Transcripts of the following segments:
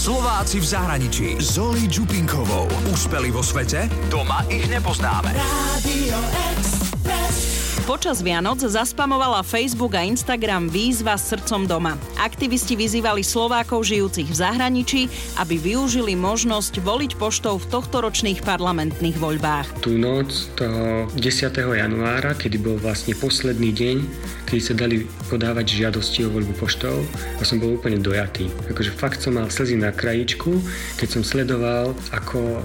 Slováci v zahraničí. Zoli Čupinkovou. Úspeli vo svete? Doma ich nepoznáme. Radio Počas Vianoc zaspamovala Facebook a Instagram výzva srdcom doma. Aktivisti vyzývali Slovákov žijúcich v zahraničí, aby využili možnosť voliť poštou v tohtoročných parlamentných voľbách. Tú noc toho 10. januára, kedy bol vlastne posledný deň, kedy sa dali podávať žiadosti o voľbu poštou, a som bol úplne dojatý. Akože fakt som mal slzy na krajičku, keď som sledoval, ako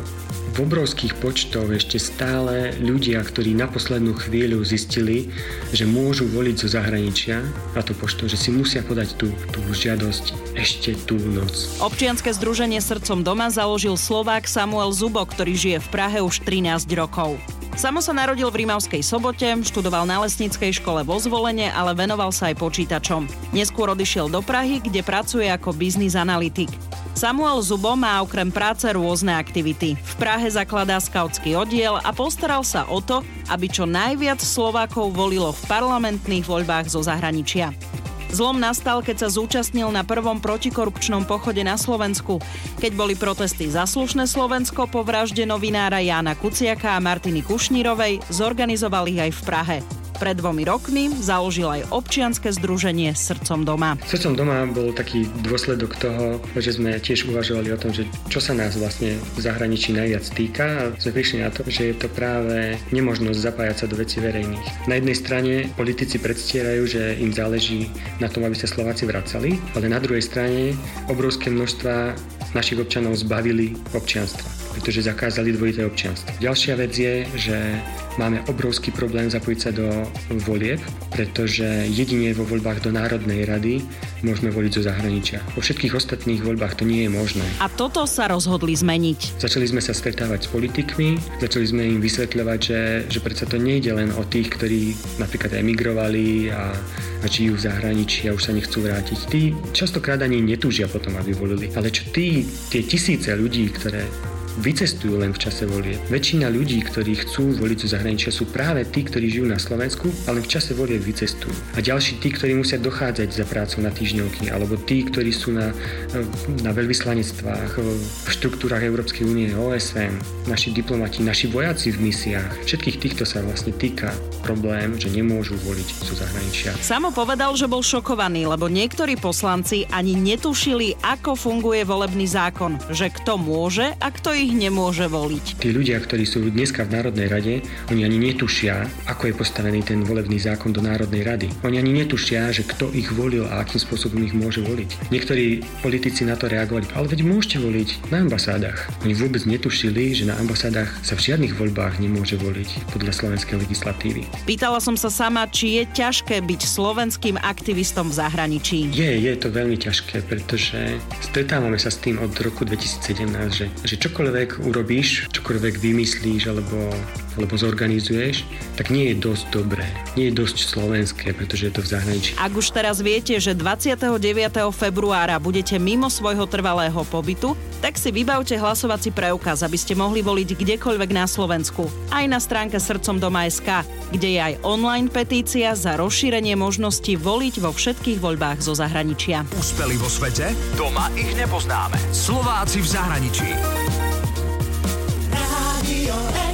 obrovských počtoch ešte stále ľudia, ktorí na poslednú chvíľu zistili, že môžu voliť zo zahraničia na to poštou, že si musia podať tú, tú žiadosť ešte tú noc. Občianske združenie Srdcom doma založil Slovák Samuel Zubo, ktorý žije v Prahe už 13 rokov. Samo sa narodil v Rímavskej sobote, študoval na lesníckej škole vo zvolenie, ale venoval sa aj počítačom. Neskôr odišiel do Prahy, kde pracuje ako biznis analytik. Samuel Zubo má okrem práce rôzne aktivity. V Prahe zakladá skautský oddiel a postaral sa o to, aby čo najviac Slovákov volilo v parlamentných voľbách zo zahraničia. Zlom nastal, keď sa zúčastnil na prvom protikorupčnom pochode na Slovensku. Keď boli protesty za slušné Slovensko po vražde novinára Jána Kuciaka a Martiny Kušnírovej, zorganizoval ich aj v Prahe. Pred dvomi rokmi založil aj občianske združenie Srdcom doma. Srdcom doma bol taký dôsledok toho, že sme tiež uvažovali o tom, že čo sa nás vlastne v zahraničí najviac týka a sme prišli na to, že je to práve nemožnosť zapájať sa do veci verejných. Na jednej strane politici predstierajú, že im záleží na tom, aby sa Slováci vracali, ale na druhej strane obrovské množstva našich občanov zbavili občianstva, pretože zakázali dvojité občianstvo. Ďalšia vec je, že máme obrovský problém zapojiť sa do volieb, pretože jedine vo voľbách do Národnej rady môžeme voliť zo zahraničia. Vo všetkých ostatných voľbách to nie je možné. A toto sa rozhodli zmeniť. Začali sme sa stretávať s politikmi, začali sme im vysvetľovať, že, že predsa to nejde len o tých, ktorí napríklad emigrovali a, a žijú v zahraničí a už sa nechcú vrátiť. Tí častokrát ani netúžia potom, aby volili. Ale čo tí, tie tisíce ľudí, ktoré vycestujú len v čase volie. Väčšina ľudí, ktorí chcú voliť zo zahraničia, sú práve tí, ktorí žijú na Slovensku, ale v čase volie vycestujú. A ďalší tí, ktorí musia dochádzať za prácu na týždňovky, alebo tí, ktorí sú na, na veľvyslanectvách, v štruktúrach Európskej únie, OSN, naši diplomati, naši vojaci v misiách. Všetkých týchto sa vlastne týka problém, že nemôžu voliť zo zahraničia. Samo povedal, že bol šokovaný, lebo niektorí poslanci ani netušili, ako funguje volebný zákon, že kto môže a kto ich nemôže voliť. Tí ľudia, ktorí sú dneska v Národnej rade, oni ani netušia, ako je postavený ten volebný zákon do Národnej rady. Oni ani netušia, že kto ich volil a akým spôsobom ich môže voliť. Niektorí politici na to reagovali, ale veď môžete voliť na ambasádach. Oni vôbec netušili, že na ambasádach sa v žiadnych voľbách nemôže voliť podľa slovenskej legislatívy. Pýtala som sa sama, či je ťažké byť slovenským aktivistom v zahraničí. Je, je to veľmi ťažké, pretože stretávame sa s tým od roku 2017, že, že čokoľvek čokoľvek urobíš, čokoľvek vymyslíš alebo, alebo zorganizuješ, tak nie je dosť dobré. Nie je dosť slovenské, pretože je to v zahraničí. Ak už teraz viete, že 29. februára budete mimo svojho trvalého pobytu, tak si vybavte hlasovací preukaz, aby ste mohli voliť kdekoľvek na Slovensku. Aj na stránke srdcom doma.sk, kde je aj online petícia za rozšírenie možnosti voliť vo všetkých voľbách zo zahraničia. Úspeli vo svete? Doma ich nepoznáme. Slováci v zahraničí. Radio.